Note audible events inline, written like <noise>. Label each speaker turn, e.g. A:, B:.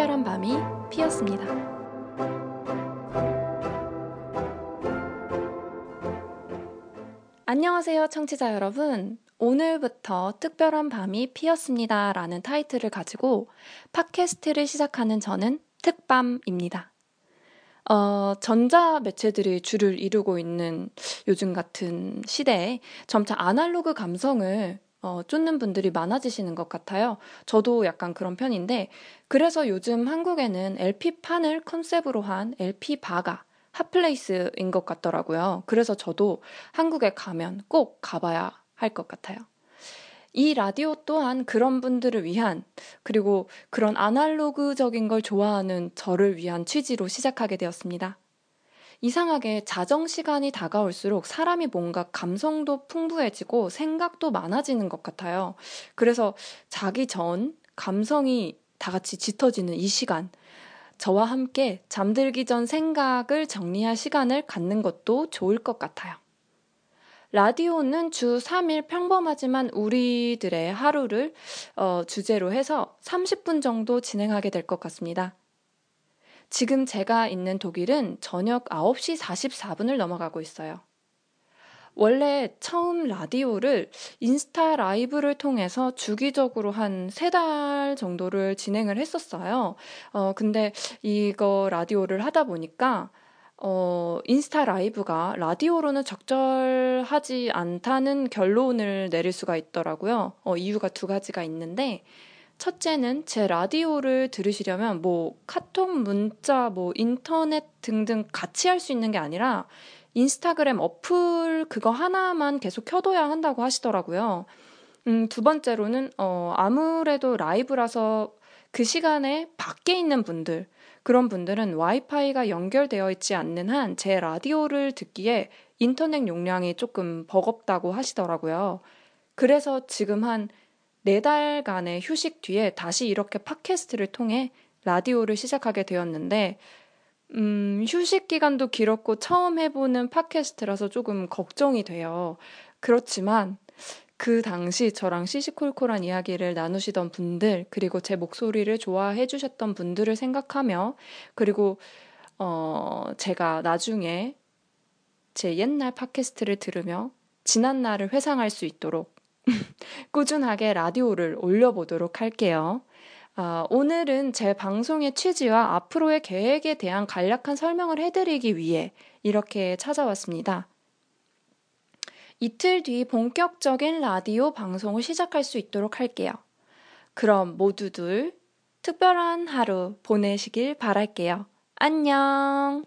A: 특별한 밤이 피었습니다. 안녕하세요, 청취자 여러분. 오늘부터 특별한 밤이 피었습니다. 라는 타이틀을 가지고 팟캐스트를 시작하는 저는 특밤입니다. 어, 전자 매체들이 주를 이루고 있는 요즘 같은 시대에 점차 아날로그 감성을 어, 쫓는 분들이 많아지시는 것 같아요. 저도 약간 그런 편인데, 그래서 요즘 한국에는 LP판을 컨셉으로 한 LP바가 hot place인 것 같더라고요. 그래서 저도 한국에 가면 꼭 가봐야 할 것 같아요. 이 라디오 또한 그런 분들을 위한, 그리고 그런 아날로그적인 걸 좋아하는 저를 위한 취지로 시작하게 되었습니다. 이상하게 자정 시간이 다가올수록 사람이 뭔가 감성도 풍부해지고 생각도 많아지는 것 같아요. 그래서 자기 전 감성이 다 같이 짙어지는 이 시간, 저와 함께 잠들기 전 생각을 정리할 시간을 갖는 것도 좋을 것 같아요. 라디오는 주 3일 평범하지만 우리들의 하루를 어, 주제로 해서 30분 정도 진행하게 될 것 같습니다. 지금 제가 있는 독일은 저녁 9시 44분을 넘어가고 있어요. 원래 처음 라디오를 인스타 라이브를 통해서 주기적으로 한 세 달 정도를 진행을 했었어요. 어, 근데 이거 라디오를 하다 보니까 어, 인스타 라이브가 라디오로는 적절하지 않다는 결론을 내릴 수가 있더라고요. 어, 이유가 두 가지가 있는데, 첫째는 제 라디오를 들으시려면 뭐 카톡, 문자, 뭐 인터넷 등등 같이 할 수 있는 게 아니라 인스타그램 어플 그거 하나만 계속 켜둬야 한다고 하시더라고요. 음, 두 번째로는 어, 아무래도 라이브라서 그 시간에 밖에 있는 분들, 그런 분들은 와이파이가 연결되어 있지 않는 한 제 라디오를 듣기에 인터넷 용량이 조금 버겁다고 하시더라고요. 그래서 지금 한 네 달간의 휴식 뒤에 다시 이렇게 팟캐스트를 통해 라디오를 시작하게 되었는데, 음, 휴식 기간도 길었고 처음 해보는 팟캐스트라서 조금 걱정이 돼요. 그렇지만 그 당시 저랑 시시콜콜한 이야기를 나누시던 분들, 그리고 제 목소리를 좋아해 주셨던 분들을 생각하며, 그리고, 어, 제가 나중에 제 옛날 팟캐스트를 들으며 지난 날을 회상할 수 있도록 <laughs> 꾸준하게 라디오를 올려보도록 할게요. 어, 오늘은 제 방송의 취지와 앞으로의 계획에 대한 간략한 설명을 해드리기 위해 이렇게 찾아왔습니다. 이틀 뒤 본격적인 라디오 방송을 시작할 수 있도록 할게요. 그럼 모두들 특별한 하루 보내시길 바랄게요. 안녕!